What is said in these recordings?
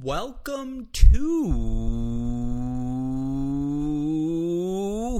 Welcome to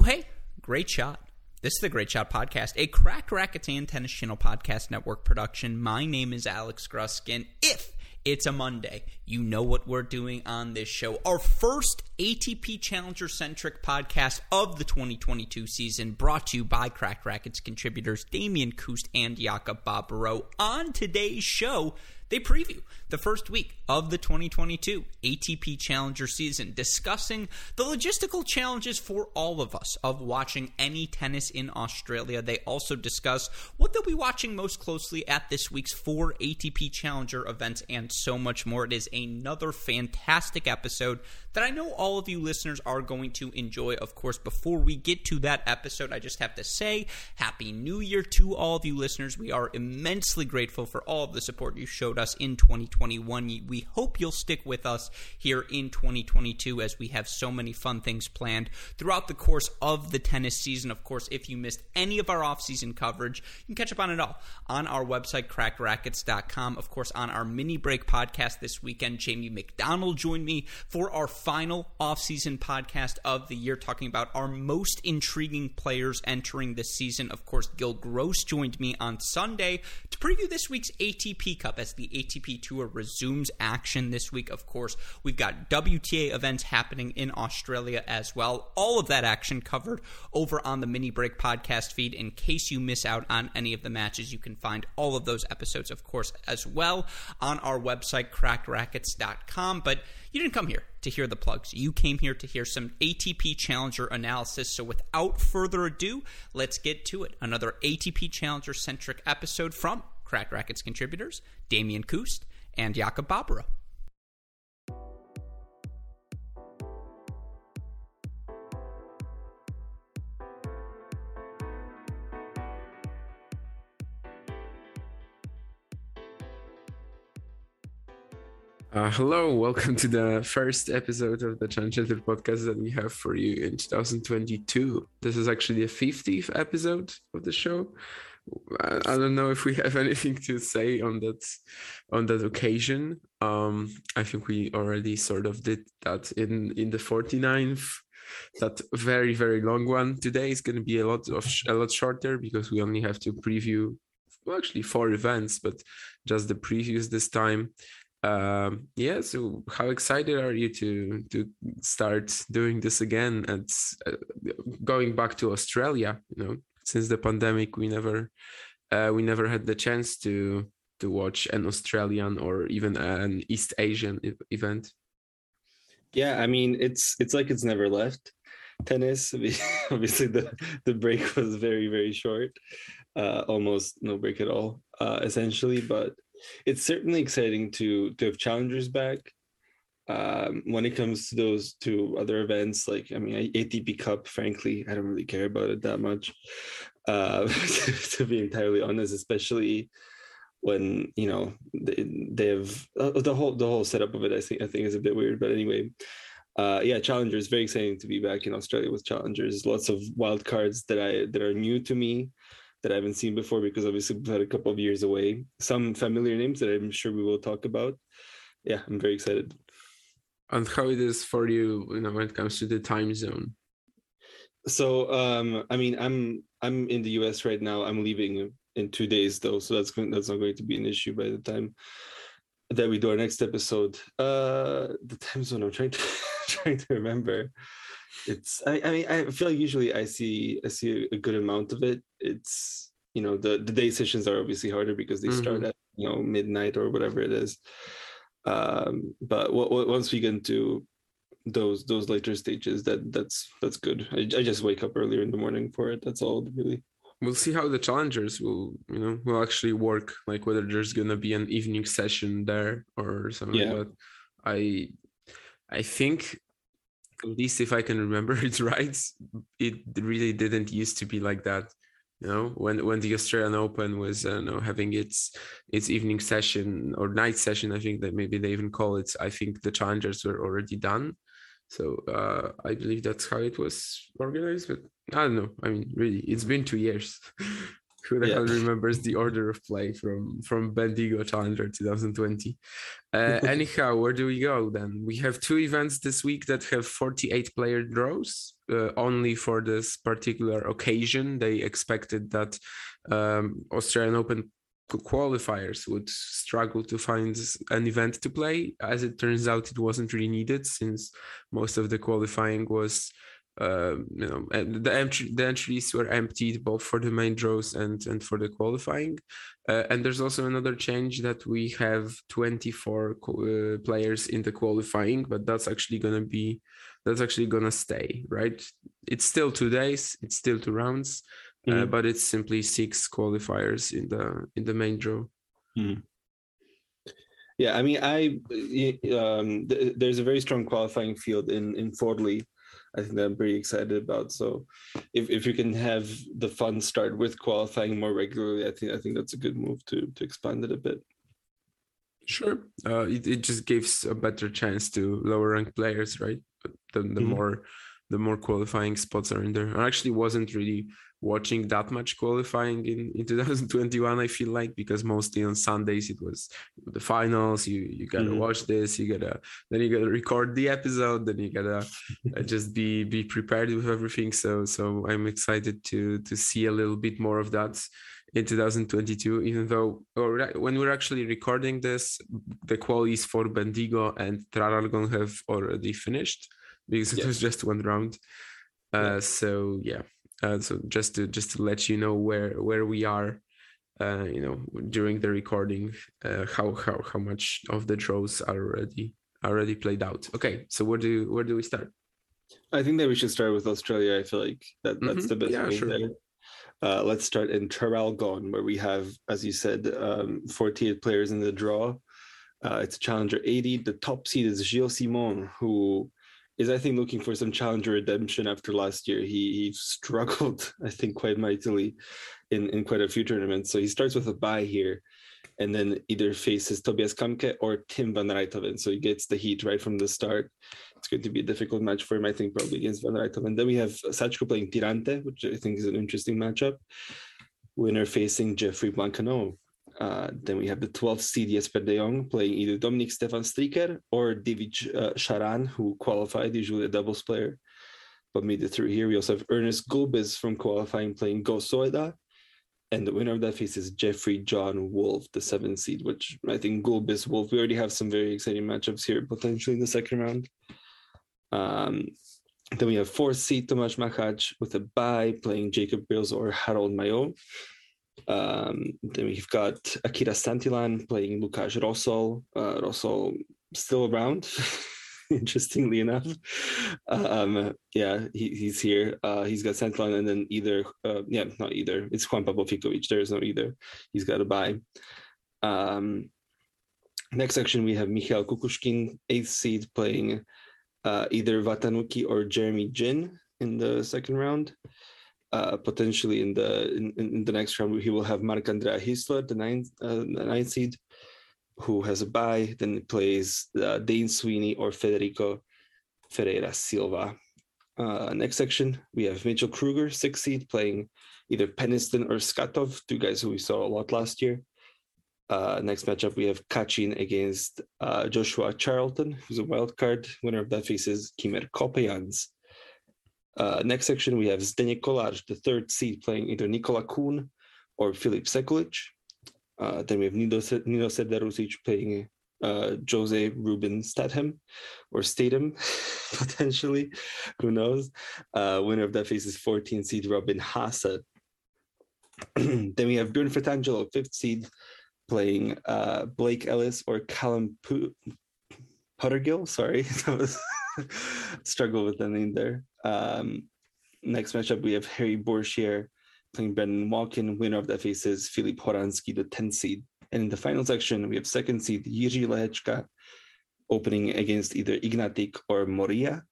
Hey, Great Shot. This is the Great Shot Podcast, a Crack Racketean Tennis Channel Podcast Network production. My name is Alex Gruskin. If it's a Monday, you know what we're doing on this show. Our first ATP Challenger centric podcast of the 2022 season, brought to you by Crack Rackets contributors Damian Kust and Jakob Barbaro. On today's show, they preview the first week of the 2022 ATP Challenger season, discussing the logistical challenges for all of us of watching any tennis in Australia. They also discuss what they'll be watching most closely at this week's four ATP Challenger events and so much more. It is another fantastic episode that I know all of you listeners are going to enjoy. Of course, before we get to that episode, I just have to say Happy New Year to all of you listeners. We are immensely grateful for all of the support you showed us in 2021. We hope you'll stick with us here in 2022 as we have so many fun things planned throughout the course of the tennis season. Of course, if you missed any of our off-season coverage, you can catch up on it all on our website, crackrackets.com. Of course, on our mini break podcast this weekend, Jamie McDonald joined me for our final off-season podcast of the year, talking about our most intriguing players entering this season. Of course, Gil Gross joined me on Sunday to preview this week's ATP Cup as the ATP Tour resumes action this week. Of course, we've got WTA events happening in Australia as well. All of that action covered over on the Mini Break podcast feed. In case you miss out on any of the matches, you can find all of those episodes, of course, as well on our website, crackrackets.com. But you didn't come here to hear the plugs. You came here to hear some ATP Challenger analysis. So without further ado, let's get to it. Another ATP Challenger centric episode from Crack Rackets contributors Damian Kust and Jakob Barbaro. Uh, hello, welcome to the first episode of the Challenger podcast that we have for you in 2022. This is actually the 50th episode of the show. I, I don't know if we have anything to say on that on that occasion. Um, I think we already sort of did that in in the 49th that very very long one today is going to be a lot of a lot shorter because we only have to preview well actually four events but just the previews this time um yeah so how excited are you to to start doing this again? And uh, going back to australia you know since the pandemic we never uh, we never had the chance to to watch an australian or even an east asian e- event. Yeah i mean it's it's like it's never left tennis. Obviously the the break was very very short. Uh almost no break at all uh essentially but it's certainly exciting to to have challengers back. Um, when it comes to those two other events, like I mean, ATP Cup, frankly, I don't really care about it that much. Uh, to be entirely honest, especially when you know they, they have uh, the whole the whole setup of it. I think I think is a bit weird, but anyway, uh, yeah, challengers very exciting to be back in Australia with challengers. Lots of wild cards that I that are new to me that I haven't seen before because obviously we've had a couple of years away. Some familiar names that I'm sure we will talk about. Yeah, I'm very excited. And how it is for you, you know, when it comes to the time zone? So, um, I mean, I'm I'm in the US right now. I'm leaving in two days though, so that's that's not going to be an issue by the time that we do our next episode. Uh, the time zone. I'm trying to trying to remember it's I, I mean i feel like usually i see i see a good amount of it. It's you know the the day sessions are obviously harder because they mm-hmm. start at you know midnight or whatever it is. Um but w- w- once we get into those those later stages that that's that's good. I, I just wake up earlier in the morning for it. That's all really. We'll see how the challengers will you know will actually work like whether there's gonna be an evening session there or something yeah. like that. I i think at least if I can remember it right, it really didn't used to be like that. You know, when when the Australian Open was uh, know, having its its evening session or night session, I think that maybe they even call it. I think the challengers were already done, so uh, I believe that's how it was organized. But I don't know. I mean, really, it's been two years. Who the Yeah. hell remembers the order of play from from Bendigo Challenger 2020? Uh, anyhow, where do we go then? We have two events this week that have 48 player draws. Uh, only for this particular occasion, they expected that um, Australian Open qualifiers would struggle to find an event to play. As it turns out, it wasn't really needed since most of the qualifying was uh, you know, and the entry the entries were emptied both for the main draws and and for the qualifying. Uh, and there's also another change that we have 24 co- uh, players in the qualifying, but that's actually gonna be that's actually gonna stay, right? It's still two days, it's still two rounds, uh, Mhm. but it's simply six qualifiers in the in the main draw. Yeah, I mean, I um, th- there's a very strong qualifying field in in Forli. I think that I'm pretty excited about. So, if if you can have the fun start with qualifying more regularly, I think I think that's a good move to to expand it a bit. Sure. Uh, it, it just gives a better chance to lower ranked players, right? The, the Mhm. more the more qualifying spots are in there. I actually wasn't really watching that much qualifying in, in 2021, I feel like, because mostly on Sundays it was the finals. You you gotta Mhm. watch this, you gotta then you gotta record the episode, then you gotta uh, just be be prepared with everything. So so I'm excited to to see a little bit more of that in 2022 even though or when we're actually recording this the qualies for bendigo and traralgon have already finished because it was just one round uh Yeah. so yeah uh, so just to just to let you know where where we are uh you know during the recording uh how how how much of the draws are already already played out okay so where do where do we start I think that we should start with Australia. I feel like that that's Mhm. the best Yeah, sure. Uh, let's start in Traralgon, where we have, as you said, um, 48 players in the draw. Uh, it's Challenger 80. The top seed is Gilles Simon, who is, I think, looking for some Challenger redemption after last year. He he struggled, I think, quite mightily in, in quite a few tournaments. So he starts with a bye here and then either faces Tobias Kamke or Tim van Rijthoven. So he gets the heat right from the start. It's going to be a difficult match for him, I think, probably against Van Rijthoven. Then we have Sachko playing Tirante, which I think is an interesting matchup. Winner facing Geoffrey Blancaneaux. Uh, then we have the 12th seed Jesper de Jong playing either Dominic Stephan Stricker or David uh, Sharan, who qualified, usually a doubles player, but made it through here. We also have Ernest Gulbis from qualifying playing Go Soeda. And the winner of that faces Jeffrey John Wolf, the seventh seed, which I think Gulbis Wolf. We already have some very exciting matchups here, potentially in the second round. Um, then we have fourth seed Tomas Machac with a bye playing Jacob Bills or Harold Mayot. Um, then we've got Akira Santillan playing Lukáš Rosol. Uh, Rosol still around, interestingly enough. Um, yeah, he, he's here. Uh, he's got Santillan and then either, uh, yeah, not either. It's Juan Pablo Ficovich. There is no either. He's got a bye. Um, next section, we have Mikhail Kukushkin, eighth seed, playing uh, either Watanuki or Jeremy Jin in the second round. Uh, potentially in the in, in the next round, he will have Marc Andrea Hüsler, the ninth uh, the ninth seed, who has a bye. Then he plays uh, Dane Sweeney or Federico Ferreira Silva. Uh, next section, we have Mitchell Krueger, sixth seed, playing either Peniston or Skatov, two guys who we saw a lot last year. Uh, next matchup, we have Kachin against Joshua Charlton, who's a wild card. Winner of that faces Kimmer Coppejans. Uh, next section, we have Zdeněk Kolář, the third seed, playing either Nikola Kuhn or Filip Sekulic. Uh, then we have Nino, Nino Serdarusic playing uh, Jose Ruben Statham or Statham, potentially. Who knows? Uh, winner of that faces 14 seed Robin Haase. then we have Bjorn Fratangelo, fifth seed, playing uh, Blake Ellis or Callum Pu- Puttergill. Sorry, that was struggle with the name there. Um, next matchup, we have Harry Bourchier playing Brandon Walkin. Winner of that faces Filip Horansky, the 10th seed. And in the final section, we have second seed Jiří Lehečka opening against either Ignatik or Moria.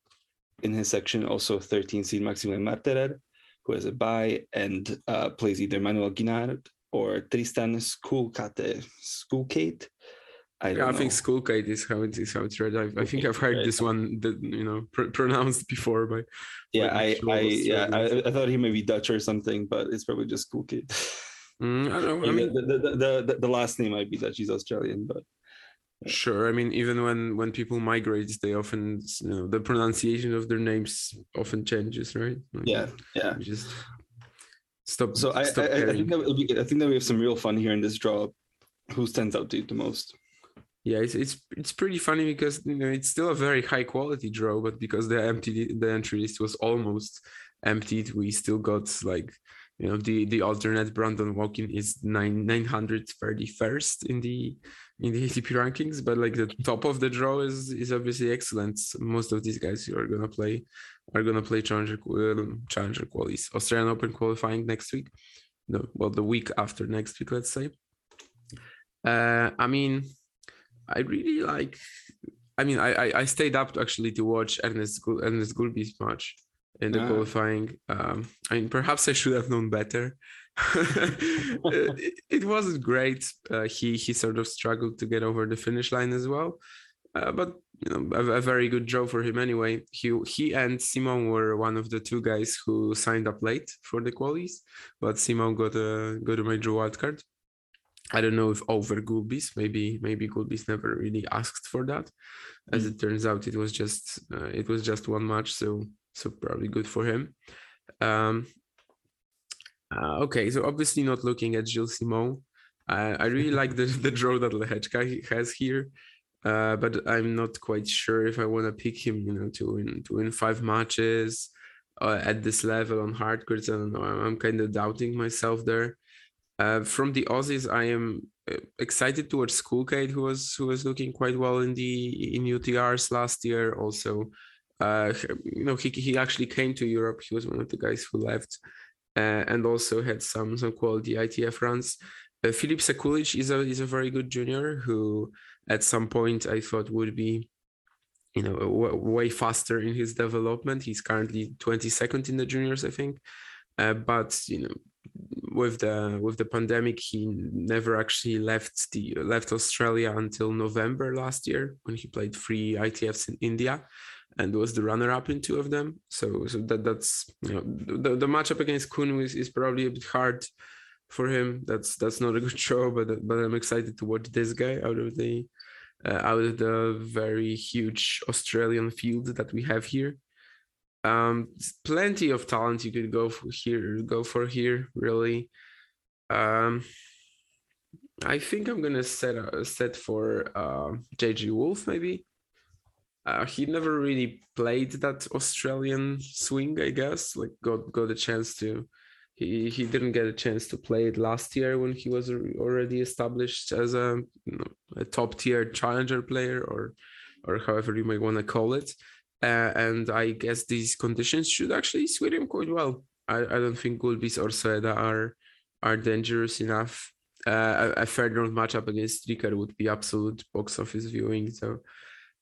In his section, also 13 seed Maximilian Marterer, who has a bye and uh, plays either Manuel Guinard or Tristan Schoolkate. Schoolkate? I don't yeah, I think Skullkite is how it is how it's read. I, I think I've heard this one that you know pr- pronounced before by yeah, Like I, I, yeah, I, I thought he may be Dutch or something, but it's probably just Schoolkate. Mm, I don't know. I mean, the, the, the, the, the last name might be that she's Australian, but Sure. I mean, even when when people migrate, they often, you know, the pronunciation of their names often changes, right? Like, yeah, yeah. Just stop. So I, I, I think that be, I think that we have some real fun here in this draw. Who stands out to you the most? Yeah, it's it's it's pretty funny because you know it's still a very high quality draw, but because the empty the entry list was almost emptied, we still got like you know the the alternate Brandon Walkin is nine nine hundred thirty first in the in the ATP rankings, but like the top of the draw is is obviously excellent. Most of these guys who are gonna play are gonna play challenger um, challenger qualies, Australian Open qualifying next week. No, well, the week after next week, let's say. Uh, I mean, I really like. I mean, I I, I stayed up actually to watch Ernest Gul- Ernest Gulbis match in the Ah. qualifying. Um, I mean, perhaps I should have known better. it, it wasn't great. Uh, he he sort of struggled to get over the finish line as well. Uh, but you know, a, a very good draw for him anyway. He he and Simon were one of the two guys who signed up late for the qualies, but Simon got a got a major wild card. I don't know if over Gulbis. Maybe maybe Gulbis never really asked for that. As it turns out, it was just uh, it was just one match, so so probably good for him. Um, uh, okay, so obviously not looking at Gilles Simon. I I really like the the draw that Lehečka has here, uh, but I'm not quite sure if I want to pick him. You know, to win to win five matches uh, at this level on hard courts. I don't know. I'm, I'm kind of doubting myself there. Uh, from the Aussies, I am uh, excited towards watch Schoolkate, who was who was looking quite well in the in UTRs last year. Also, uh, you know, he he actually came to Europe. He was one of the guys who left, uh, and also had some some quality ITF runs. Uh, Sekulic is a is a very good junior who, at some point, I thought would be, you know, w- way faster in his development. He's currently 22nd in the juniors, I think, uh, but you know with the with the pandemic he never actually left the left australia until november last year when he played three itfs in india and was the runner up in two of them. So so that that's you know the, the matchup against Kuhn is, is probably a bit hard for him. That's that's not a good show but but i'm excited to watch this guy out of the uh, out of the very huge australian field that we have here um plenty of talent you could go for here go for here really. Um i think i'm gonna set a set for uh JJ Wolf maybe. Uh, he never really played that australian swing i guess like got got a chance to he he didn't get a chance to play it last year when he was already established as a, you know, a top tier challenger player or or however you might want to call it uh, and I guess these conditions should actually suit him quite well. I, I don't think Gulbis or Soeda are are dangerous enough. Uh, a, a third round matchup against Stricker would be absolute box office viewing. So,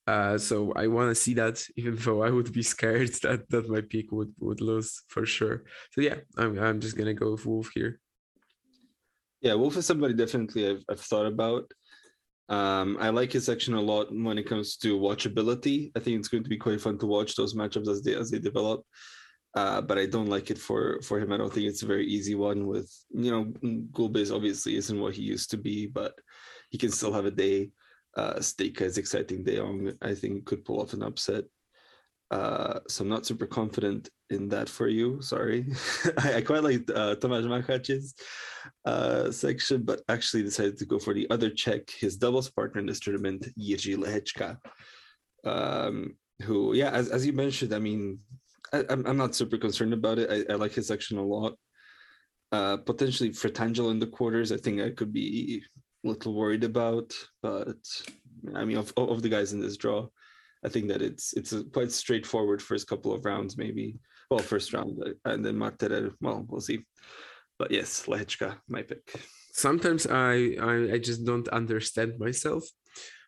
uh, so I want to see that, even though I would be scared that that my pick would would lose for sure. So yeah, I'm I'm just gonna go with Wolf here. Yeah, Wolf is somebody definitely I've, I've thought about. Um, I like his section a lot when it comes to watchability. I think it's going to be quite fun to watch those matchups as they as they develop. Uh, but I don't like it for for him. I don't think it's a very easy one. With you know, Gulbis obviously isn't what he used to be, but he can still have a day. Uh, Stake is exciting day on. I think could pull off an upset. Uh, so I'm not super confident in that for you. Sorry, I, I quite like uh, Tomas Machac's uh, section, but actually decided to go for the other Czech, his doubles partner in this tournament, Jiří Lehečka, um, who, yeah, as, as you mentioned, I mean, I, I'm, I'm not super concerned about it. I, I like his section a lot. Uh, potentially Fratangelo in the quarters, I think I could be a little worried about, but I mean, of, of the guys in this draw, I think that it's it's a quite straightforward first couple of rounds, maybe. Well, first round, and then Marterer. Well, we'll see. But yes, Lehečka, my pick. Sometimes I, I I just don't understand myself.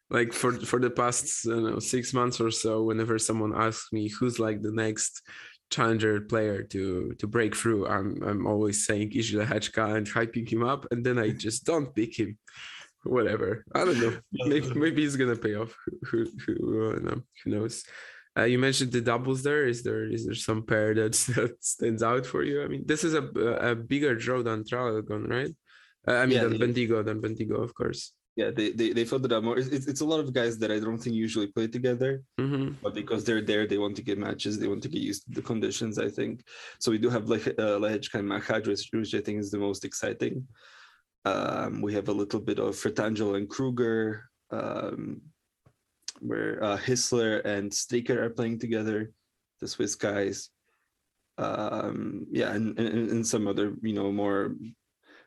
Like for for the past don't know six months or so, whenever someone asks me who's like the next challenger player to to break through, I'm I'm always saying Jiří Lehečka and hyping him up, and then I just don't pick him. Whatever, I don't know. Maybe maybe he's gonna pay off. Who who uh, no, who knows? Uh, you mentioned the doubles there. Is there is there some pair that that stands out for you? I mean, this is a a bigger draw than Traralgon, right? Uh, I mean, Yeah, they- Bendigo, then Bendigo, of course. Yeah, they, they they filled it up more. It's, it's it's a lot of guys that I don't think usually play together, hmm but because they're there, they want to get matches. They want to get used to the conditions. I think so. We do have like uh, Lehečka and Machac, which I think is the most exciting. Um, we have a little bit of Fratangelo and Kruger, um, where uh, Hüsler and Stricker are playing together, the Swiss guys. Um, yeah, and, and and some other you know more.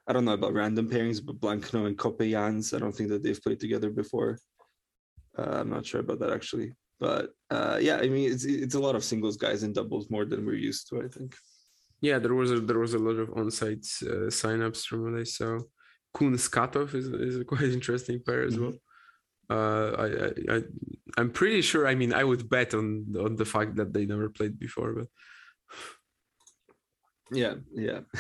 I don't know about random pairings, but Blancaneaux and Coppejans. I don't think that they've played together before. Uh, I'm not sure about that actually, but uh, yeah, I mean it's it's a lot of singles guys and doubles more than we're used to. I think. Yeah, there was a there was a lot of on-site uh, signups from what I saw. Kuhn Skatov is is a quite interesting pair as well. Uh, I, I I I'm pretty sure. I mean, I would bet on on the fact that they never played before, but Yeah, yeah.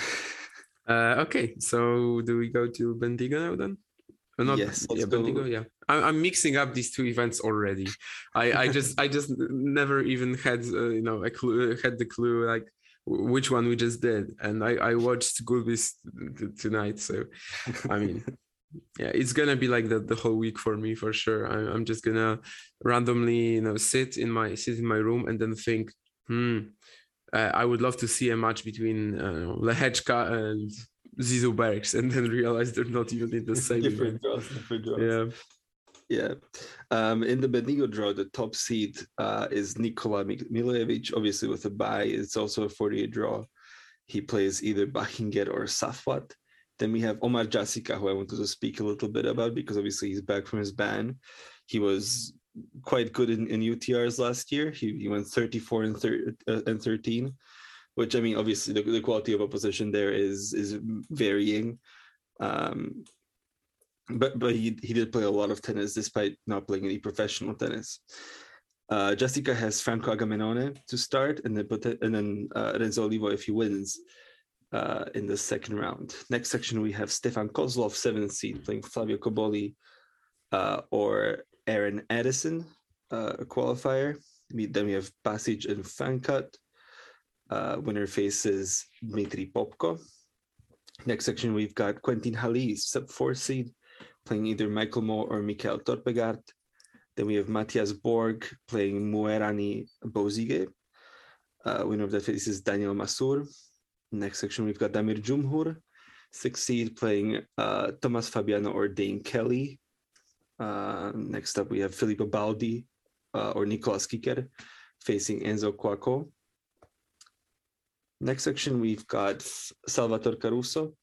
Uh, okay, so do we go to Bendigo now then? Uh, not, Yes, yeah, Bendigo. Yeah, I'm, I'm mixing up these two events already. I, I just I just never even had uh, you know a clue had the clue like which one we just did, and I I watched Gulbis t- tonight. So I mean, yeah, it's gonna be like that the whole week for me for sure. I, I'm just gonna randomly you know sit in my sit in my room and then think, hmm, uh, I would love to see a match between uh, Lehečka and Zizou Bergs, and then realize they're not even in the same different event. draws, different draws. Yeah, Yeah. Um, in the Bendigo draw, the top seed uh, is Nikola Mil- Milojevic, obviously with a bye. It's also a 48 draw. He plays either Bahinget or Safwat. Then we have Omar Jasika, who I wanted to speak a little bit about because obviously he's back from his ban. He was quite good in, in UTRs last year. He, he went 34 and, thir- uh, and 13, which I mean, obviously the, the quality of opposition there is is varying. Um, but but he, he did play a lot of tennis despite not playing any professional tennis. Uh, Jasika has Franco Agamenone to start, and then and then uh, Renzo Olivo if he wins uh, in the second round. Next section we have Stefan Kozlov, seventh seed, playing Flavio Cobolli uh, or Aaron Addison, uh, a qualifier. Then we have Passage and Fancutt. Uh, winner faces Dmitry Popko. Next section we've got Quentin Halys, sub four seed, playing either Michael Moore or Mikael Torpegaard. Then we have Matthias Borg playing Muerani Bozige. Uh, winner of that is Daniel Masur. Next section, we've got Damir Dzumhur, six seed, playing uh, Thomas Fabbiano or Dane Kelly. Uh, next up, we have Filippo Baldi uh, or Nicolas Kicker facing Enzo Couacaud. Next section, we've got Salvatore Caruso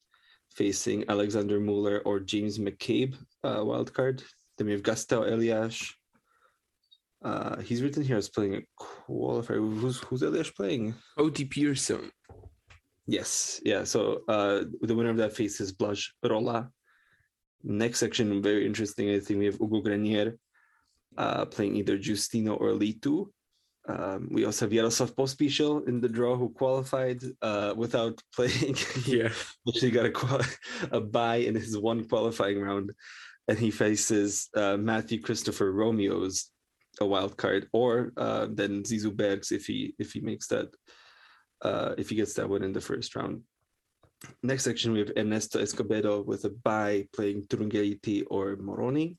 facing Alexandre Muller or James McCabe, uh, wild card. Then we have Gastao Elias. Uh, he's written here as playing a qualifier. Who's who's Elias playing? Cody Pearson. Yes, yeah. So uh, the winner of that face is Blaž Rola. Next section, very interesting. I think we have Hugo Grenier uh, playing either Justino or Li Tu. Um, we also have Yaroslav Pospišil in the draw who qualified uh, without playing. Yeah, actually got a, qual- a bye in his one qualifying round, and he faces uh, Matthew Christopher Romios a wild card, or uh, then Zizou Bergs if he if he makes that uh, if he gets that win in the first round. Next section we have Ernesto Escobedo with a bye playing Trungelliti or Moroni.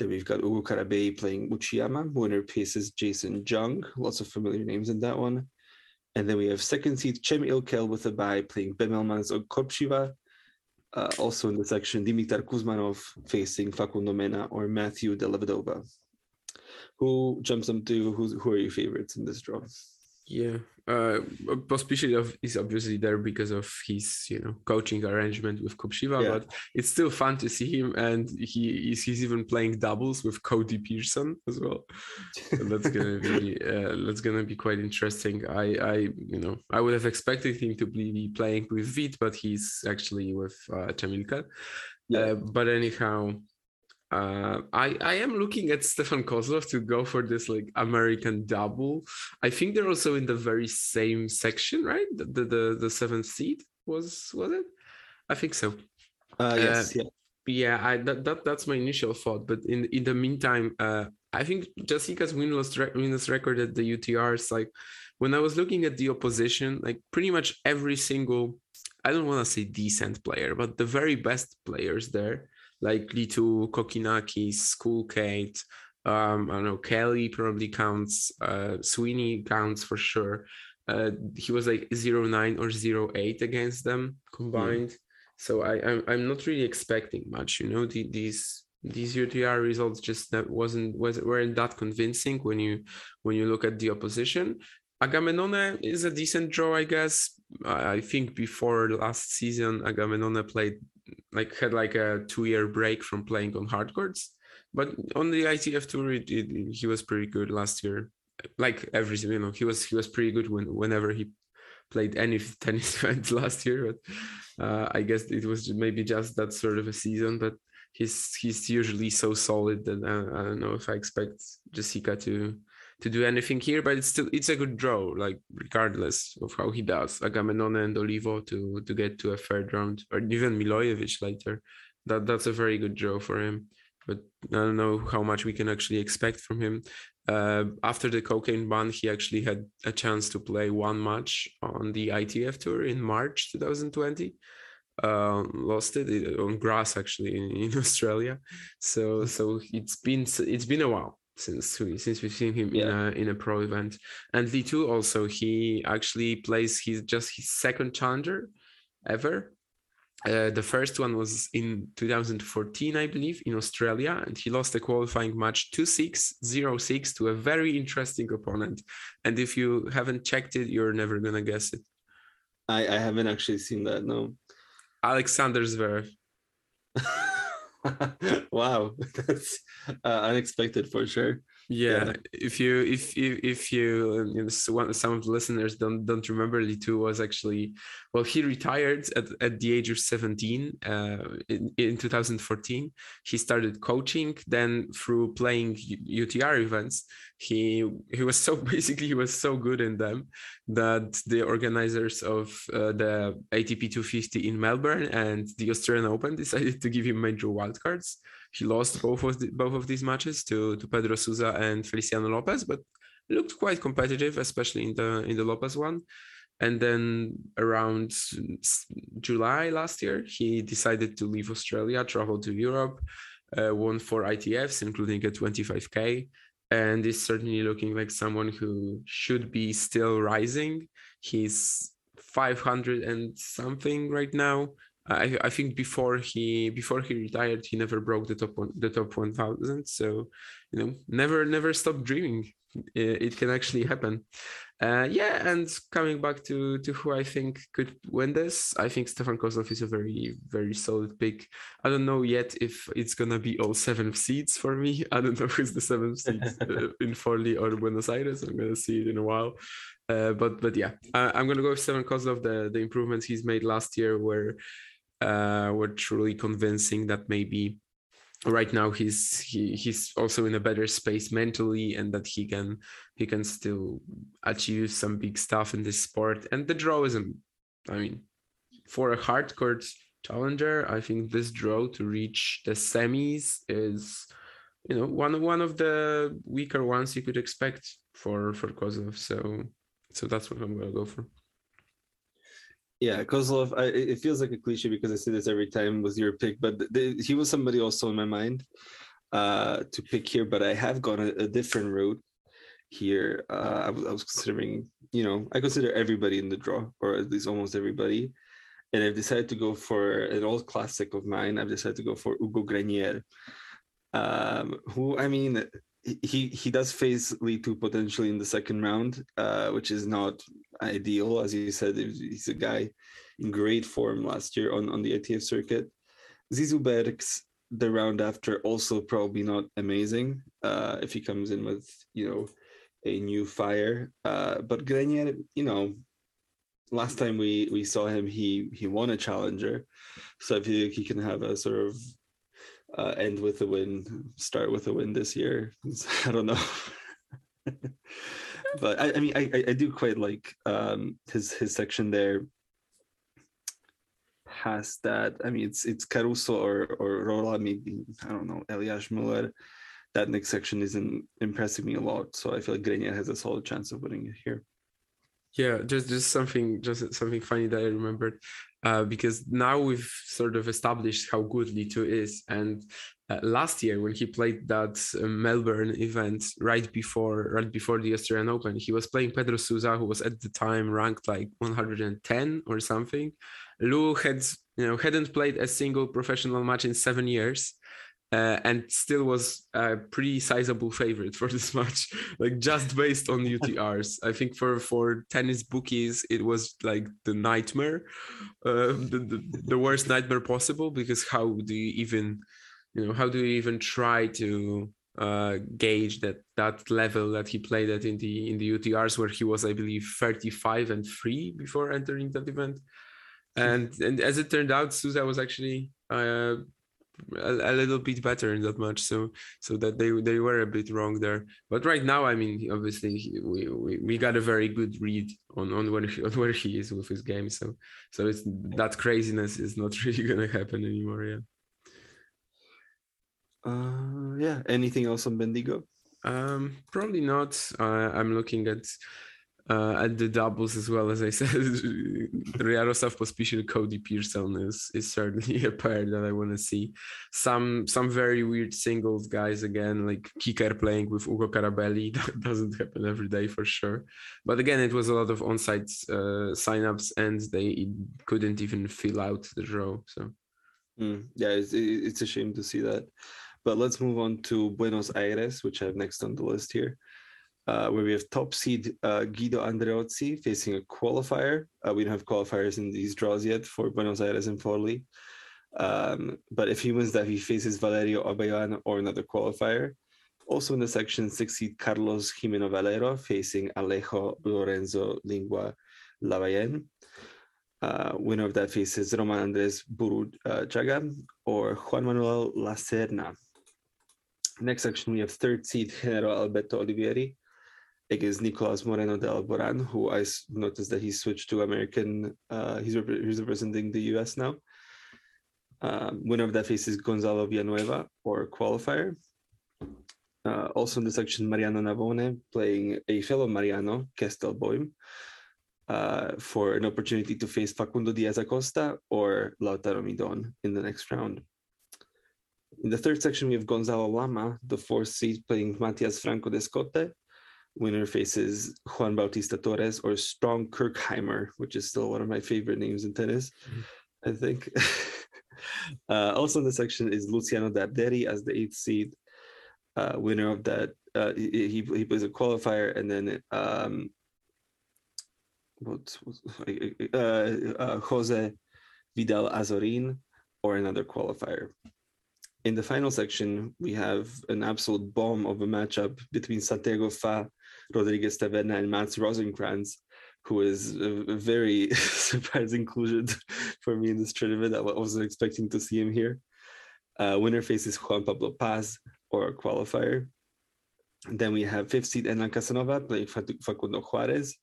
Then we've got Ugo Carabelli playing Uchiyama. Winner faces Jason Jung. Lots of familiar names in that one. And then we have second seed Cem Ilkel with a bye playing Bemelmans or Kopriva. Uh, also in the section, Dimitar Kuzmanov facing Facundo Mena or Matthew Dellavedova. Who jumps up to who's, who are your favorites in this draw? Yeah. Uh, Pospisil is obviously there because of his, you know, coaching arrangement with Kopriva, Yeah. but it's still fun to see him, and he is he's even playing doubles with Cody Pearson as well. So that's gonna be uh, that's gonna be quite interesting. I I you know I would have expected him to be playing with Vit, but he's actually with uh, Chamilka. Uh, but anyhow, uh, I I am looking at Stefan Kozlov to go for this like American double. I think they're also in the very same section, right? The the the, the seventh seed was was it? I think so. Uh, yes, yeah. Yeah, I that, that that's my initial thought. But in in the meantime, uh, I think Jasika's winless rec- winless record at the UTRs, like when I was looking at the opposition, like pretty much every single I don't want to say decent player, but the very best players there, like Li Tu, Kokinakis, Kate, um, I don't know, Kelly probably counts, uh, Sweeney counts for sure. Uh, he was like 09 or 08 against them combined. Mm. So I, I'm, I'm not really expecting much, you know, the, these these UTR results just that wasn't was weren't that convincing when you when you look at the opposition. Agamenone is a decent draw, I guess. I think before last season, Agamenone played like had like a two year break from playing on hard courts, but on the ITF tour, it, it, he was pretty good last year. Like every you know, he was he was pretty good when whenever he played any tennis event last year. But uh, I guess it was maybe just that sort of a season. But he's he's usually so solid that I, I don't know if I expect Jasika to to do anything here, but it's still it's a good draw, like regardless of how he does. Agamenone and Olivo to to get to a third round, or even Milojevic later. That that's a very good draw for him. But I don't know how much we can actually expect from him. Uh, after the cocaine ban, he actually had a chance to play one match on the ITF tour in March 2020 uh, lost it on grass actually in, in Australia. So so it's been it's been a while since we since we've seen him yeah. in a in a pro event. And V2 also he actually plays his just his second challenger ever. Uh, the first one was in 2014, I believe, in Australia, and he lost a qualifying match 2 6 0 6 to a very interesting opponent. And if you haven't checked it, you're never going to guess it. I, I haven't actually seen that, no. Alexander Zverev. wow, that's uh, unexpected for sure yeah, yeah, if you if if, if you, um, you know, some of the listeners don't don't remember Li Tu was actually well he retired at, at the age of 17 uh, in, in 2014 he started coaching then through playing UTR events he he was so basically he was so good in them that the organizers of uh, the ATP 250 in Melbourne and the Australian Open decided to give him major wildcards he lost both of the, both of these matches to to Pedro Sousa and Feliciano Lopez, but looked quite competitive, especially in the in the Lopez one. And then around July last year, he decided to leave Australia, travel to Europe, uh, won four ITFs, including a 25k, and is certainly looking like someone who should be still rising. He's 500 and something right now I, I think before he before he retired, he never broke the top one, the top one thousand. So, you know, never never stop dreaming. It, can actually happen. Uh, yeah, and coming back to to who I think could win this, I think Stefan Kozlov is a very very solid pick. I don't know yet if it's gonna be all seven seeds for me. I don't know who's the seventh seed uh, in Forli or Buenos Aires. I'm gonna see it in a while. Uh, but but yeah, I'm gonna go with Stefan Kozlov. The the improvements he's made last year were uh, were truly convincing that maybe right now he's he, he's also in a better space mentally and that he can he can still achieve some big stuff in this sport. And the draw isn't i mean for a hardcore challenger i think this draw to reach the semis is you know one one of the weaker ones you could expect for for Kozlov. So so that's what i'm gonna go for yeah, Kozlov. I, it feels like a cliche because I say this every time with your pick, but the, he was somebody also in my mind uh, to pick here. But I have gone a, a different route here. Uh, I, was, I was considering, you know, I consider everybody in the draw, or at least almost everybody. And I've decided to go for an old classic of mine. I've decided to go for Hugo Grenier, um, who I mean, he he does face Li Tu potentially in the second round, uh, which is not ideal. As you said, he's a guy in great form last year on, on the ITF circuit. Zizou Bergs, the round after, also probably not amazing uh, if he comes in with, you know, a new fire. Uh, but Grenier, you know, last time we, we saw him, he he won a challenger. So I feel like he can have a sort of uh, end with a win, start with a win this year. I don't know. but I, I mean, I, I do quite like um, his his section there. Has that? I mean, it's it's Caruso or or Rola, maybe I don't know Elias Muller. That next section isn't impressing me a lot, so I feel like Grenier has a solid chance of winning it here. Yeah, just just something just something funny that I remembered. Uh, because now we've sort of established how good Two is. And uh, last year, when he played that uh, Melbourne event right before right before the Australian Open, he was playing Pedro Sousa, who was at the time ranked like 110 or something. Lou had you know hadn't played a single professional match in seven years uh, and still was a pretty sizable favorite for this match like just based on utrs i think for for tennis bookies it was like the nightmare uh, the, the, the worst nightmare possible because how do you even you know how do you even try to uh, gauge that that level that he played at in the in the utrs where he was i believe 35 and 3 before entering that event? And and as it turned out sousa was actually uh, a, a, little bit better in that match so so that they they were a bit wrong there. But right now i mean obviously we we, we got a very good read on on where he, on where he is with his game so so it's that craziness is not really gonna happen anymore yeah. Uh yeah anything else on bendigo? Um probably not. Uh, i'm looking at uh, at the doubles as well as I said, Yaroslav Pospisil, Cody Pearson is is certainly a pair that I want to see. Some some very weird singles guys again, like Kicker playing with Ugo Carabelli. That doesn't happen every day for sure. But again, it was a lot of on-site uh, signups, and they couldn't even fill out the draw. So mm, yeah, it's, it's a shame to see that. But let's move on to Buenos Aires, which I have next on the list here where we have top seed uh, Guido Andreozzi facing a qualifier. Uh, we don't have qualifiers in these draws yet for Buenos Aires and Forli. Um, but if he wins that, he faces Valerio Abellán or another qualifier. Also in the section, six seed Carlos Gimeno Valero facing Alejo Lorenzo Lingua Lavayen. Uh, winner of that faces Roman Andres Burruchaga or Juan Manuel Lacerna. Next section, we have third seed Genaro Alberto Olivieri against Nicolas Moreno de Alboran, who I noticed that he switched to American. Uh, he's, rep- he's representing the US now. Um, winner of that faces Gonzalo Villanueva or qualifier. Uh, also in the section, Mariano Navone playing a fellow Mariano, Kestelboim, uh, for an opportunity to face Facundo Diaz Acosta or Lautaro Midon in the next round. In the third section, we have Gonzalo Lama, the fourth seed, playing Matias Franco Descote, winner faces Juan Bautista Torres or Strong Kirchheimer, which is still one of my favorite names in tennis, mm-hmm. I think. uh, also in the section is Luciano Darderi as the eighth seed, uh, winner of that. Uh, he, he plays a qualifier and then um, what, uh, uh, Jose Vidal Azorin or another qualifier. In the final section, we have an absolute bomb of a matchup between Santiago Fa Rodriguez Taverna and Mats Rosenkranz, who is a, very surprising inclusion for me in this tournament. I wasn't expecting to see him here. Uh, winner faces Juan Pablo Paz or qualifier. Then we have fifth seed Hernan Casanova playing Facundo Juarez.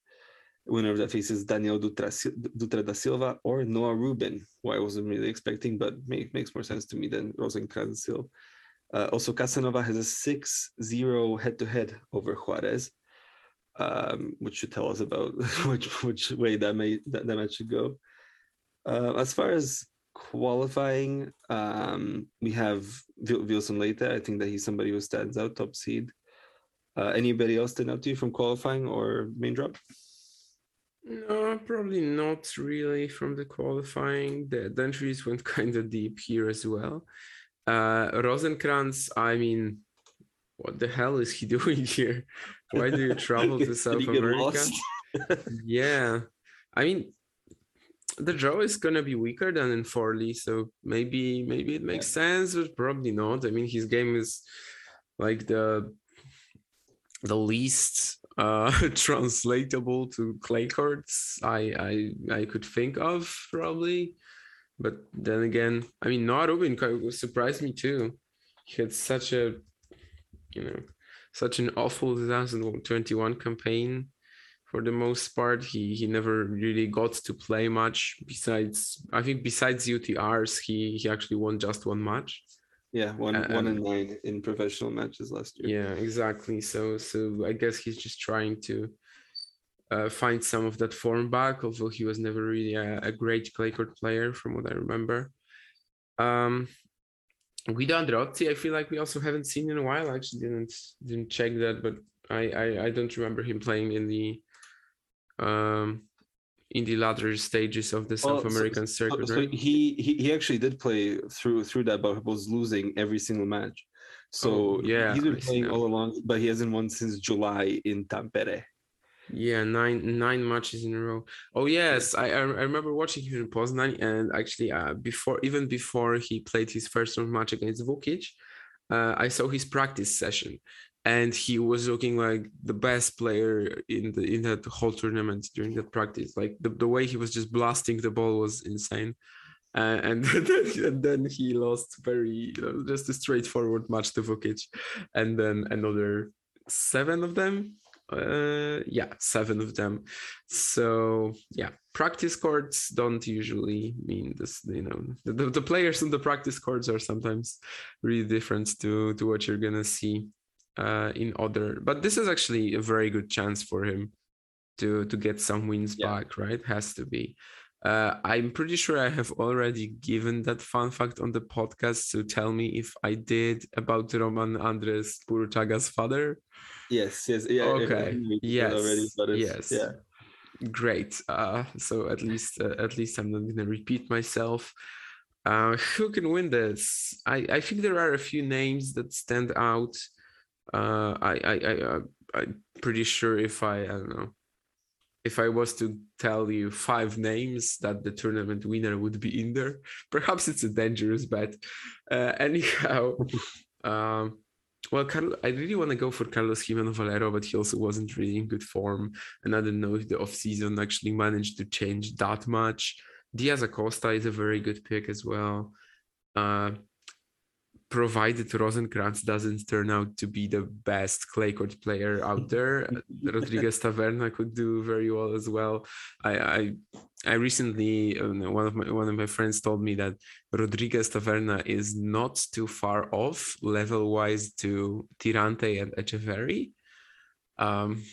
Winner of that faces Daniel Dutra, Dutra da Silva or Noah Rubin, who I wasn't really expecting, but make, makes more sense to me than Rosenkranz. Uh, also, Casanova has a 6 0 head to head over Juarez um, which should tell us about which which way that may that, that match should go. Uh, as far as qualifying, um, we have Wilson Leite. I think that he's somebody who stands out, top seed. Uh, anybody else stand out to you from qualifying or main drop? No, probably not really from the qualifying. The, the entries went kind of deep here as well. Uh, Rosenkranz, I mean, what the hell is he doing here? Why do you travel to South America? yeah, I mean, the draw is gonna be weaker than in Forli, so maybe maybe it makes yeah. sense, but probably not. I mean, his game is like the the least uh translatable to clay courts I I I could think of probably. But then again, I mean, Noah Rubin surprised me too. He had such a you know such an awful 2021 campaign. For the most part he he never really got to play much besides i think besides utrs he he actually won just one match. Yeah one um, one and nine in professional matches last year. Yeah exactly. So so i guess he's just trying to uh, find some of that form back, although he was never really a, a great clay court player from what I remember. Um, Guido Andreozzi, I feel like we also haven't seen in a while. I actually didn't didn't check that, but I I, I don't remember him playing in the um in the latter stages of the South Oh, American So, circuit. so right? he, he he actually did play through through that, but he was losing every single match. So Oh, yeah, he's been playing all along, but he hasn't won since July in Tampere. Yeah, nine nine matches in a row. Oh yes, I I remember watching him in Poznan, and actually, uh, before even before he played his first round match against Vukic, uh, I saw his practice session, and he was looking like the best player in the in that whole tournament during that practice. Like the, the way he was just blasting the ball was insane. Uh, and, then, and then he lost very uh, just a straightforward match to Vukic, and then another seven of them uh yeah seven of them so yeah practice courts don't usually mean this you know the, the, players on the practice courts are sometimes really different to to what you're gonna see uh in other but this is actually a very good chance for him to to get some wins Yeah. back right has to be uh, I'm pretty sure I have already given that fun fact on the podcast. So tell me if I did about Roman Andres Burruchaga's father. Yes, yes, yeah. Okay, think we did yes, already, but yes. yeah. Great. Uh, so at least uh, at least I'm not gonna repeat myself. Uh, who can win this? I, I think there are a few names that stand out. Uh, I I I uh, I'm pretty sure if I I don't know if I was to tell you five names that the tournament winner would be in there, perhaps it's a dangerous bet. Uh, anyhow, um, well, Carl, I really want to go for Carlos Gimeno Valero, but he also wasn't really in good form. And I don't know if the offseason actually managed to change that much. Diaz Acosta is a very good pick as well. Uh, provided Rosenkranz doesn't turn out to be the best clay court player out there, Rodriguez Taverna could do very well as well. I I, I recently uh, one of my one of my friends told me that Rodriguez Taverna is not too far off level wise to Tirante and Echeverry. Um,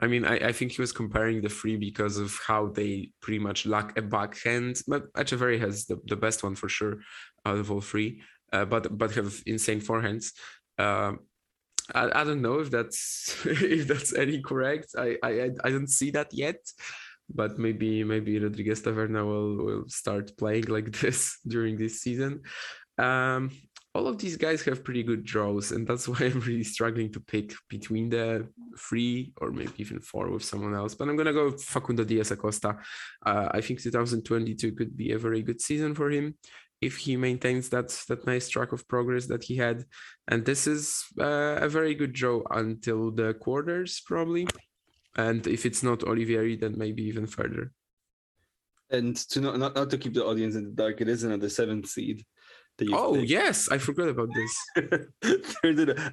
I mean, I, I think he was comparing the three because of how they pretty much lack a backhand, but Echeverry has the, the best one for sure out of all three, uh, but but have insane forehands. Um, I, I don't know if that's if that's any correct. I, I I don't see that yet, but maybe maybe Rodriguez Taverna will will start playing like this during this season. Um, all of these guys have pretty good draws, and that's why I'm really struggling to pick between the three or maybe even four with someone else. But I'm gonna go Facundo Diaz Acosta. Uh, I think 2022 could be a very good season for him if he maintains that that nice track of progress that he had. And this is uh, a very good draw until the quarters probably. And if it's not Olivieri, then maybe even further. And to not, not not to keep the audience in the dark, it is another seventh seed. Oh yes, I forgot about this.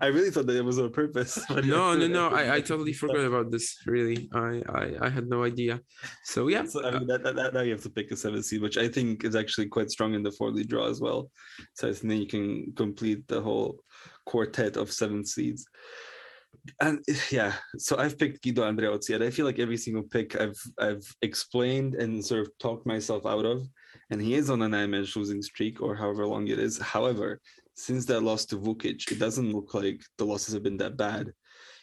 I really thought that it was on purpose. no no no I, I totally forgot about this really I, I i had no idea so yeah So I mean, that, that, that now you have to pick a seventh seed, which I think is actually quite strong in the four lead draw as well. So I think then you can complete the whole quartet of seven seeds. And yeah, so I've picked Guido Andreozzi, and I feel like every single pick I've I've explained and sort of talked myself out of, and he is on a nine-match losing streak or however long it is. However, since that loss to Vukic, it doesn't look like the losses have been that bad.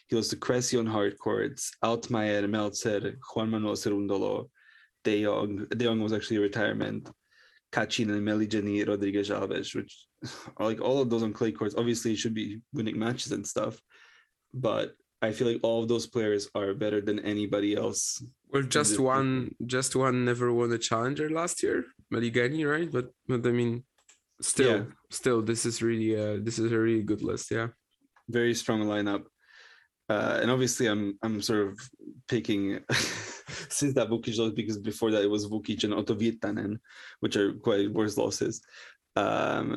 He lost to Cressy on hard courts, Altmaier, Melzer, Juan Manuel Cerundolo, De Jong. De Jong was actually a retirement. Cachin and Meligeni Rodriguez Alves, which like all of those on clay courts. Obviously, should be winning matches and stuff, but I feel like all of those players are better than anybody else. well just one just one never won a challenger last year Meligeni, right but but i mean still Yeah. still this is really uh this is a really good list yeah Very strong lineup. Uh, and obviously, I'm I'm sort of picking since that Vukic loss because before that it was Vukic and Otto Virtanen, which are quite worse losses um,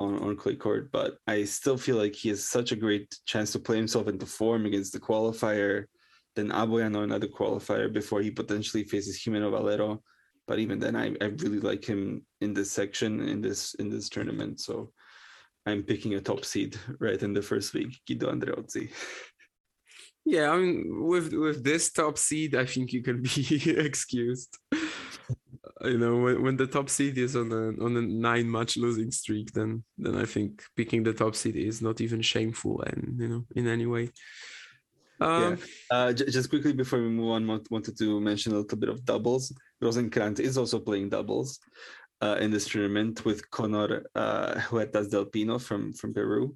on on clay court. But I still feel like he has such a great chance to play himself into form against the qualifier, then Aboyano another qualifier before he potentially faces Gimeno Valero. But even then, I, I really like him in this section in this in this tournament. So I'm picking a top seed right in the first week, Guido Andreozzi. Yeah, I mean, with with this top seed, I think you can be excused. You know, when, when the top seed is on a on a nine match losing streak, then then I think picking the top seed is not even shameful, and you know, in any way. Um, yeah. Uh, j- just quickly before we move on, wanted to mention a little bit of doubles. Rosenkranz is also playing doubles uh, in this tournament with Conner uh, Huertas del Pino from from Peru.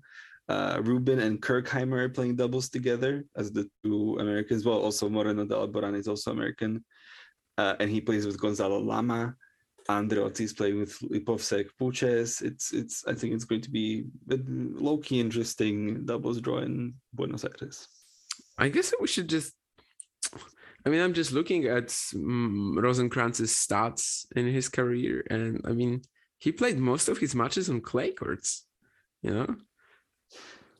Uh, Ruben and Kirchheimer are playing doubles together as the two Americans. Well, also Moreno de Alboran is also American, uh, and he plays with Gonzalo Lama. Andreozzi is playing with Lipovsek Puches. It's it's. I think it's going to be a low key interesting doubles draw in Buenos Aires. I guess we should just. I mean, I'm just looking at um, Rosenkranz's stats in his career, and I mean, he played most of his matches on clay courts. You know,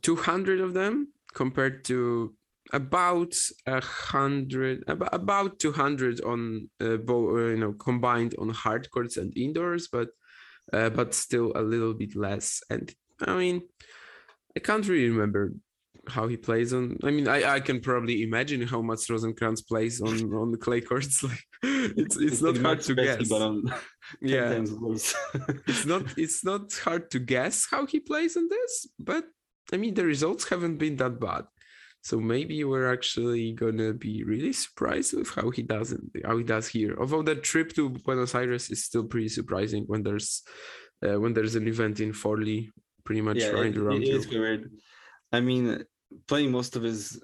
200 of them compared to about a hundred about, about 200 on uh, both uh, you know combined on hard courts and indoors but uh, but still a little bit less. And i mean i can't really remember how he plays on i mean i i can probably imagine how much rosenkranz plays on on the clay courts like it's it's not hard to guess. Yeah. it's not it's not hard to guess how he plays on this but I mean, the results haven't been that bad. So maybe we're actually gonna be really surprised with how he does how he does here. Although the trip to Buenos Aires is still pretty surprising when there's uh, when there's an event in Forli, pretty much yeah, right it, around. It is weird. I mean, playing most of his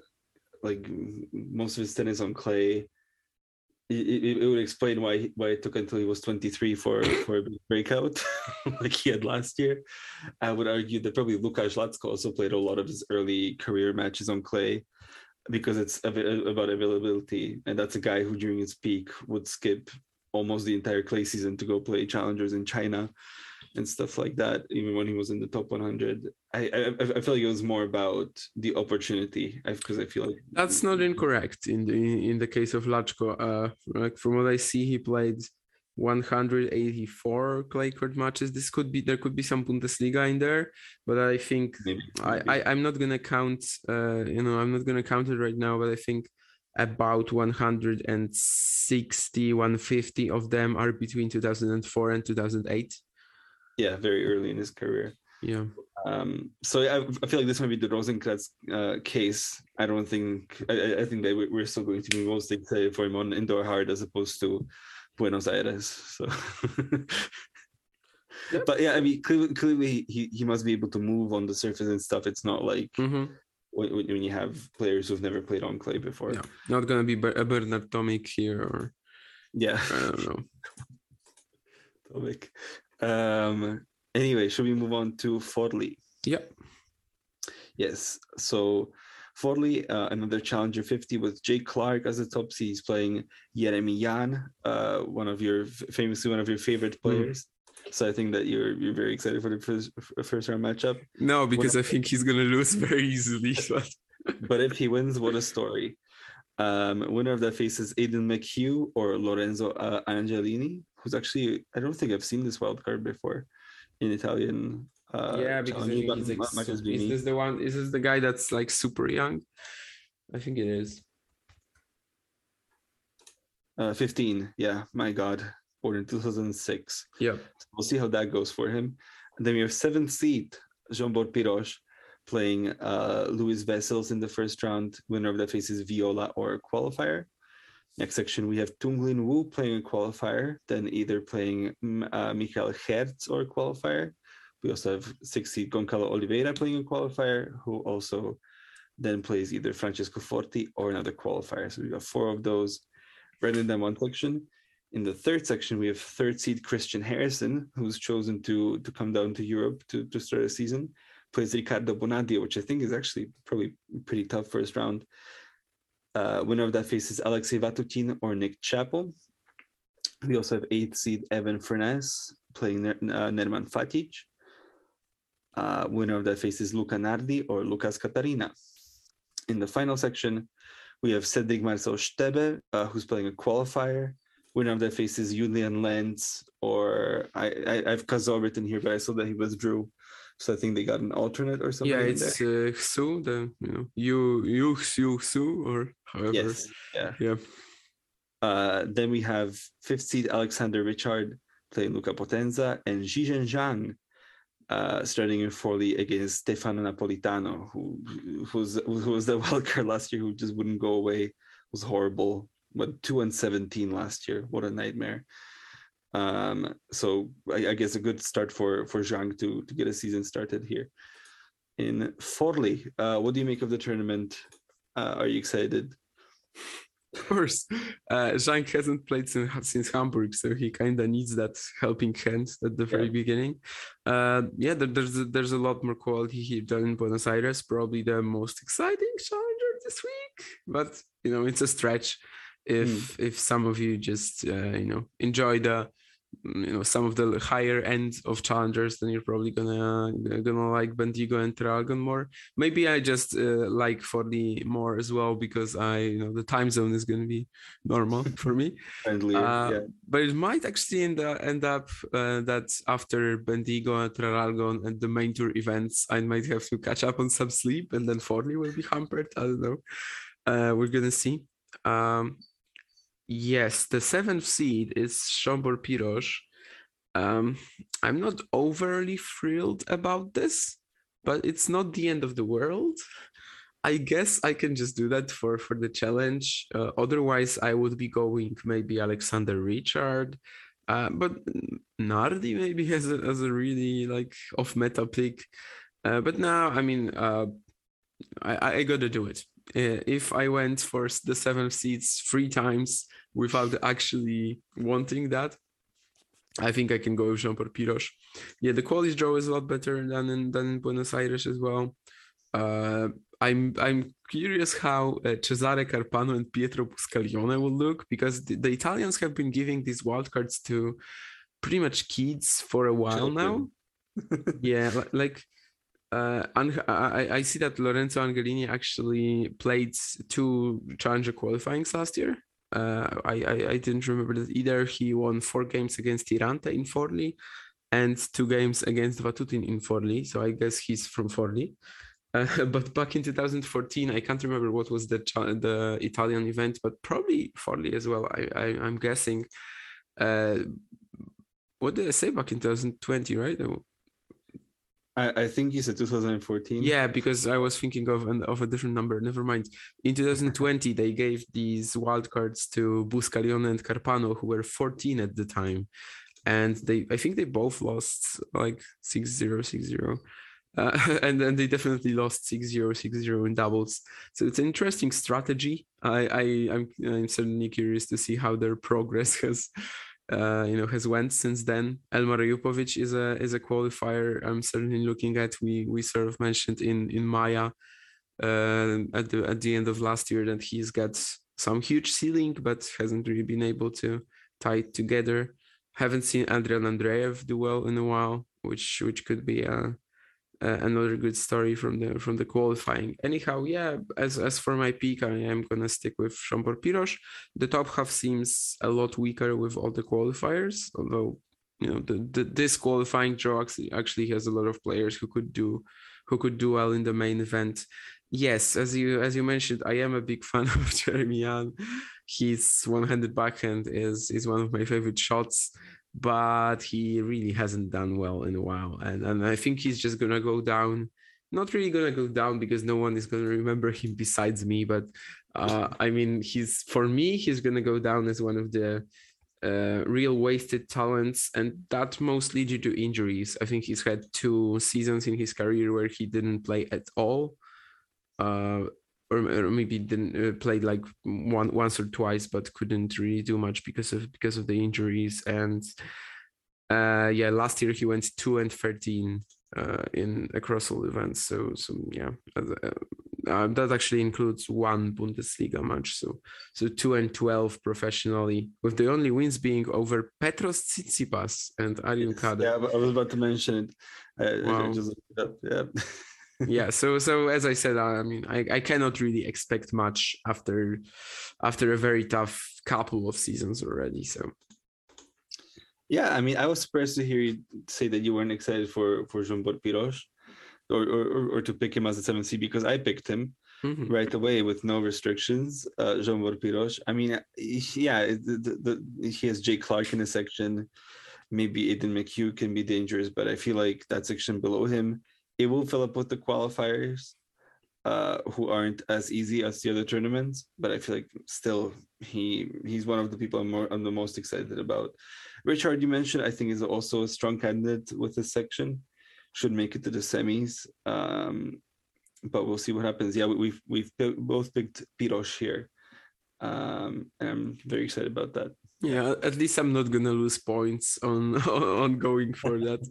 like most of his tennis on clay it, it, would explain why why it took until he was 23 for for a breakout like he had last year. I would argue that probably Lukas Lacko also played a lot of his early career matches on clay because it's about availability, and that's a guy who during his peak would skip almost the entire clay season to go play challengers in China and stuff like that. Even when he was in the top 100, I I, I feel like it was more about the opportunity because I, I, feel like that's not incorrect in the in the case of Lacko. Uh, like from what I see, he played 184 clay court matches. This could be there could be some Bundesliga in there, but I think maybe. I, I I'm not gonna count. Uh, you know, I'm not gonna count it right now, but I think about 160 150 of them are between 2004 and 2008 yeah, very early in his career. Yeah. Um, so I, I, feel like this might be the Rosenkranz uh, case. I don't think I, I think that we're still going to be most excited for him on indoor hard as opposed to Buenos Aires. So, yep. but yeah, I mean, clearly, clearly he he must be able to move on the surface and stuff. It's not like. Mm-hmm. When, when you have players who've never played on clay before, yeah. not gonna be a Bernard Tomic here, or yeah, I don't know. Tomic. Um, anyway, should we move on to Forli? Yep. Yes. So Forli, uh, another challenger 50 with Jay Clarke as the top seed. He's playing Jeremy Jahn, uh, one of your famously one of your favorite hmm. players. Mm. So I think that you're you're very excited for the first first round matchup. No, because what I think he's gonna lose very easily. But but if he wins, what a story! Um, winner of that faces Aidan McHugh or Lorenzo uh, Angelini who's actually I don't think I've seen this wild card before in Italian. Uh, yeah, because he's like, is this the one? Is this the guy that's like super young? I think it is. Uh, 15. Yeah, my God, born in 2006. Yeah, so we'll see how that goes for him. And then we have seventh seed Zsombor Piros playing uh, Louis Wessels in the first round. Winner of that faces Viola or qualifier. Next section, we have Tung-Lin Wu playing a qualifier, then either playing uh, Michael Hertz or qualifier. We also have six seed Goncalo Oliveira playing a qualifier, who also then plays either Francesco Forti or another qualifier. So we've got four of those right in that one section. In the third section, we have third seed Christian Harrison, who's chosen to to come down to Europe to, to start a season. Plays Riccardo Bonadio, which I think is actually probably pretty tough first round. Uh, winner of that faces Alexei Vatutin or Nick Chappell. We also have eighth seed Evan Furness playing uh, Nerman Fatic. Uh, winner of that faces Luca Nardi or Lucas Catarina. In the final section, we have Cedrik Marcel Stebe, uh, who's playing a qualifier. Winner of that faces Julian Lenz, or I, I, I have Kazor written here, but I saw that he withdrew. So I think they got an alternate or something. yeah, it's uh, Xu, the you know you you Xu Xu or however. yes, yeah. Yeah. Uh, then we have fifth seed Alexander Ritschard playing Luca Potenza and Zhizhen Zhang uh, starting in Forlì against Stefano Napolitano, who who's who was the wild card last year, who just wouldn't go away. was horrible. But two and seventeen last year. What a nightmare. Um, so I, I guess a good start for for Zhang to to get a season started here in Forlì. Uh, what do you make of the tournament? Uh, are you excited? Of course, uh, Zhang hasn't played since, since Hamburg, so he kind of needs that helping hand at the very Yeah. beginning. Uh, yeah, there, there's a, there's a lot more quality here than in Buenos Aires. Probably the most exciting challenger this week, but you know it's a stretch. If if some of you just uh, you know enjoy the mm, you know some of the higher end of challengers, then you're probably gonna gonna like Bendigo and Traralgon more maybe I just uh, like Forlì more as well because I you know the time zone is to be normal for me. Friendlier, Uh, yeah. But it might actually end, uh, end up uh, that after Bendigo and Traralgon and the main tour events, I might have to catch up on some sleep and then Forlì will be hampered. I don't know. Uh, we're gonna see. Um, yes, the seventh seed is Zsombor Piros. Um, I'm not overly thrilled about this, but it's not the end of the world. I guess I can just do that for for the challenge. Uh, otherwise, I would be going maybe Alexander Ritschard, uh, but Nardi maybe has a a really like off meta pick. Uh, but now, I mean, uh, I I gotta do it. Uh, if I went for the seven seats three times without actually wanting that, I think I can go with Zsombor Piros. Yeah, the quality draw is a lot better than in than in Buenos Aires as well. Uh, I'm I'm curious how uh, Cesare Carpano and Pietro Buscaglione will look because the, the Italians have been giving these wildcards to pretty much kids for a while now. yeah, like uh, I, I- see that Lorenzo Angelini actually played two challenger qualifyings last year. Uh, I, I I didn't remember that either. He won four games against Tirante in Forli, and two games against Vatutin in Forli. So I guess he's from Forli. Uh, but back in 2014, I can't remember what was the the Italian event, but probably Forli as well. I, I I'm guessing. Uh, what did I say back in 2020? Right? I, I think you said 2014. Yeah, because I was thinking of an, of a different number. Never mind. In 2020, they gave these wildcards to Buscaglione and Carpano, who were 14 at the time, and they I think they both lost like 6-0, 6-0. Uh, and then they definitely lost 6-0, 6-0 in doubles. So it's an interesting strategy. I, I I'm I'm certainly curious to see how their progress has uh, you know, has went since then. Elmar Ejupovic is a is a qualifier. I'm certainly looking at. We we sort of mentioned in in Maia uh, at the at the end of last year that he's got some huge ceiling, but hasn't really been able to tie it together. Haven't seen Adrian Andreev do well in a while, which which could be a, a another good story from the from the qualifying. Anyhow, yeah. As as for my pick, I am gonna stick with Zsombor Piros the top half seems a lot weaker with all the qualifiers although you know the, the this qualifying draw actually, actually has a lot of players who could do who could do well in the main event yes as you as you mentioned i am a big fan of jeremy Jahn. his one-handed backhand is is one of my favorite shots but he really hasn't done well in a while. And and i think he's just gonna go down. Not really gonna go down because no one is gonna remember him besides me but uh, I mean, he's for me, he's gonna go down as one of the uh, real wasted talents, and that mostly due to injuries. I think he's had two seasons in his career where he didn't play at all, uh, or, or maybe didn't uh, play like one once or twice, but couldn't really do much because of because of the injuries. And uh, yeah, last year he went two and thirteen uh, in across all events. So so yeah, uh, uh, that actually includes one Bundesliga match. So so two and twelve professionally, with the only wins being over Petros Tsitsipas and Ariel Kader. Yeah, I was about to mention it. I Wow. up. Yeah. yeah so so as i said i mean I, I cannot really expect much after after a very tough couple of seasons already so Yeah, I mean, I was surprised to hear you say that you weren't excited for for Jean Piros or, or or to pick him as a seven C because I picked him mm-hmm. right away with no restrictions. Uh, Jean Piros. I mean, yeah, the, the, the, he has Jay Clarke in his section. Maybe Aidan McHugh can be dangerous, but I feel like that section below him, it will fill up with the qualifiers. Uh, who aren't as easy as the other tournaments, but I feel like still he he's one of the people I'm more I'm the most excited about. Ritschard, you mentioned, I think is also a strong candidate with this section. Should make it to the semis, um, but we'll see what happens. Yeah, we've we've both picked Piros here, um, and I'm very excited about that. Yeah, at least I'm not gonna lose points on on going for that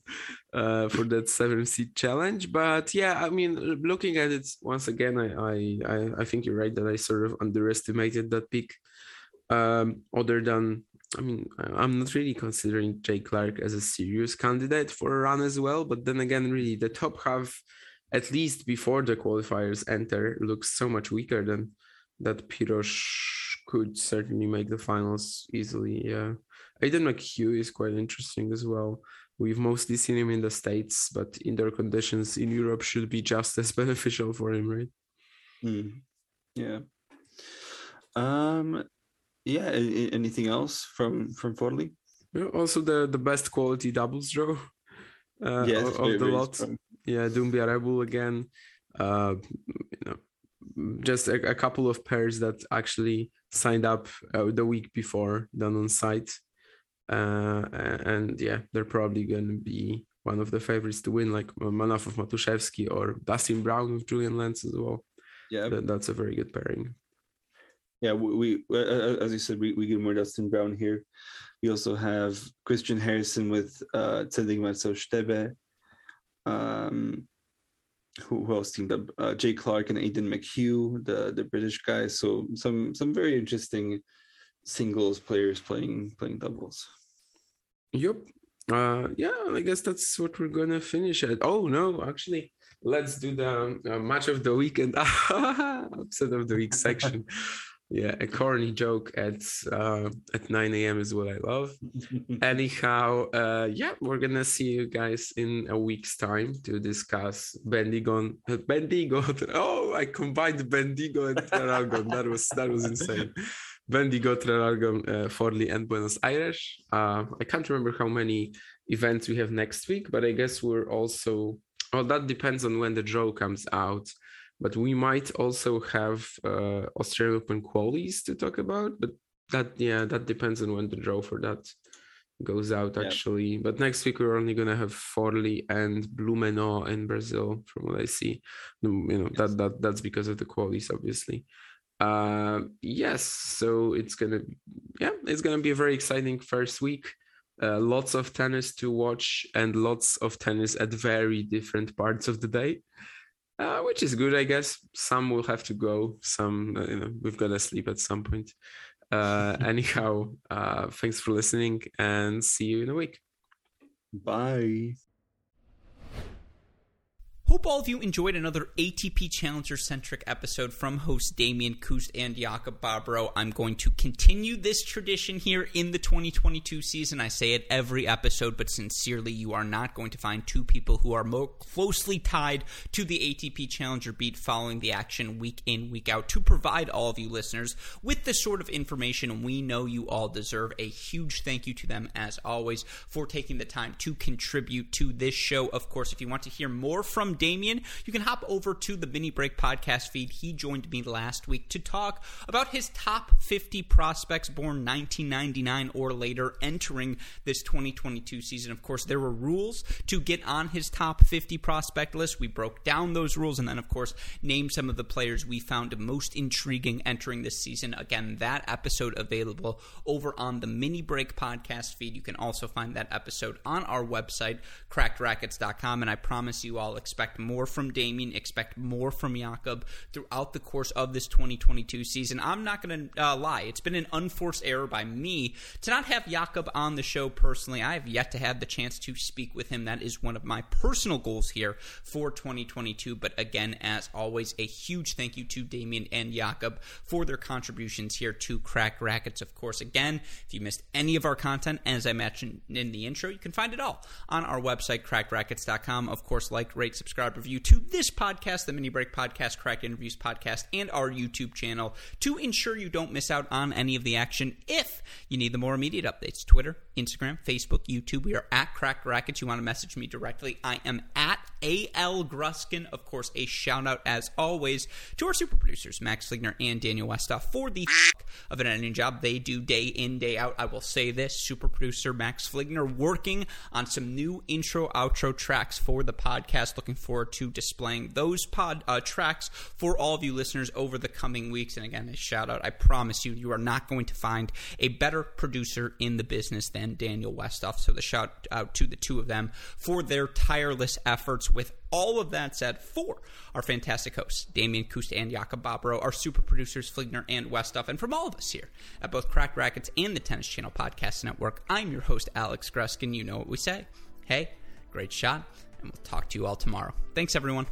uh, for that seven seed challenge. But yeah, I mean, looking at it once again, I I I think you're right that I sort of underestimated that pick. Um, other than, I mean, I'm not really considering Jay Clarke as a serious candidate for a run as well. But then again, really, the top half, at least before the qualifiers enter, looks so much weaker than that Piros could certainly make the finals easily. Yeah, Aidan McHugh is quite interesting as well. We've mostly seen him in the states, but indoor conditions in Europe should be just as beneficial for him, right? Mm. Yeah. Um. Yeah. Anything else from from Forli? Yeah, also the the best quality doubles draw. Uh, yes, of, of the lot. Yeah, Doumbia Reboul again. Uh, you know, just a, a, couple of pairs that actually signed up uh, the week before done on site. Uh, and yeah they're probably going to be one of the favorites to win like manaf of matuszewski or dustin brown with julian lenz as well. Yeah. That, that's a very good pairing. Yeah we, we as you said we, we get more dustin brown here. We also have christian harrison with uh Marcel Stebe. Um, who, who else teamed up? Uh, Jay Clarke and Aidan McHugh, the the British guys. So some some very interesting singles players playing playing doubles. Yep. Uh, yeah, I guess that's what we're gonna finish at. Oh no, actually, let's do the uh, match of the weekend, upset of the week section. yeah a corny joke at uh at 9 a.m is what i love. Anyhow uh yeah we're gonna see you guys in a week's time to discuss bendigo bendigo oh i combined bendigo and traralgon. That was that was insane. Bendigo traralgon uh, forli and buenos aires. Uh i can't remember how many events we have next week but i guess we're also well that depends on when the draw comes out but we might also have uh, Australian Open qualies to talk about. But that yeah, that depends on when the draw for that goes out actually. Yeah. But next week we're only gonna have Forli and Blumenau in Brazil, from what I see. You know yes. that that that's because of the qualies, obviously. Uh, yes, so it's gonna yeah, it's gonna be a very exciting first week. Uh, lots of tennis to watch and lots of tennis at very different parts of the day uh, which is good, I guess. Some will have to go. Some, uh, you know, we've got to sleep at some point. Uh, anyhow, uh, thanks for listening and see you in a week. Bye. Hope all of you enjoyed another ATP Challenger centric episode from host Damian Kust and Jakob Bobro. I'm going to continue this tradition here in the 2022 season. I say it every episode, but sincerely, you are not going to find two people who are more closely tied to the ATP Challenger beat following the action week in, week out to provide all of you listeners with the sort of information we know you all deserve. A huge thank you to them, as always, for taking the time to contribute to this show. Of course, if you want to hear more from Damian, you can hop over to the Mini Break podcast feed. He joined me last week to talk about his top 50 prospects born 1999 or later entering this 2022 season. Of course, there were rules to get on his top 50 prospect list. We broke down those rules and then, of course, named some of the players we found most intriguing entering this season. Again, that episode available over on the Mini Break podcast feed. You can also find that episode on our website, crackedracquets.com. And I promise you all expect expect more from Damian, expect more from Jakob throughout the course of this 2022 season. I'm not going to uh, lie, it's been an unforced error by me to not have Jakob on the show personally. I have yet to have the chance to speak with him. That is one of my personal goals here for 2022. But again, as always, a huge thank you to Damian and Jakob for their contributions here to Cracked Racquets. Of course, again, if you missed any of our content, as I mentioned in the intro, you can find it all on our website, crackedracquets.com. Of course, like, rate, subscribe, review to this podcast, the Mini Break Podcast, Crack Interviews Podcast, and our YouTube channel to ensure you don't miss out on any of the action if you need the more immediate updates. Twitter, Instagram, Facebook, YouTube. We are at Cracked Racquets. You want to message me directly? I am at AL Gruskin. Of course, a shout out as always to our super producers, Max Fligner and Daniel Westoff, for the of an editing job they do day in, day out. I will say this super producer Max Fligner working on some new intro, outro tracks for the podcast. Looking forward to displaying those pod uh, tracks for all of you listeners over the coming weeks. And again, a shout out. I promise you, you are not going to find a better producer in the business than Daniel Westoff. So the shout out to the two of them for their tireless efforts with all of that said, for our fantastic hosts, Damian Kusta and Jakob Bobro, our super producers, Fligner and Westoff, and from all of us here at both Cracked Racquets and the Tennis Channel Podcast Network, I'm your host, Alex Gruskin. You know what we say. Hey, great shot, and we'll talk to you all tomorrow. Thanks, everyone.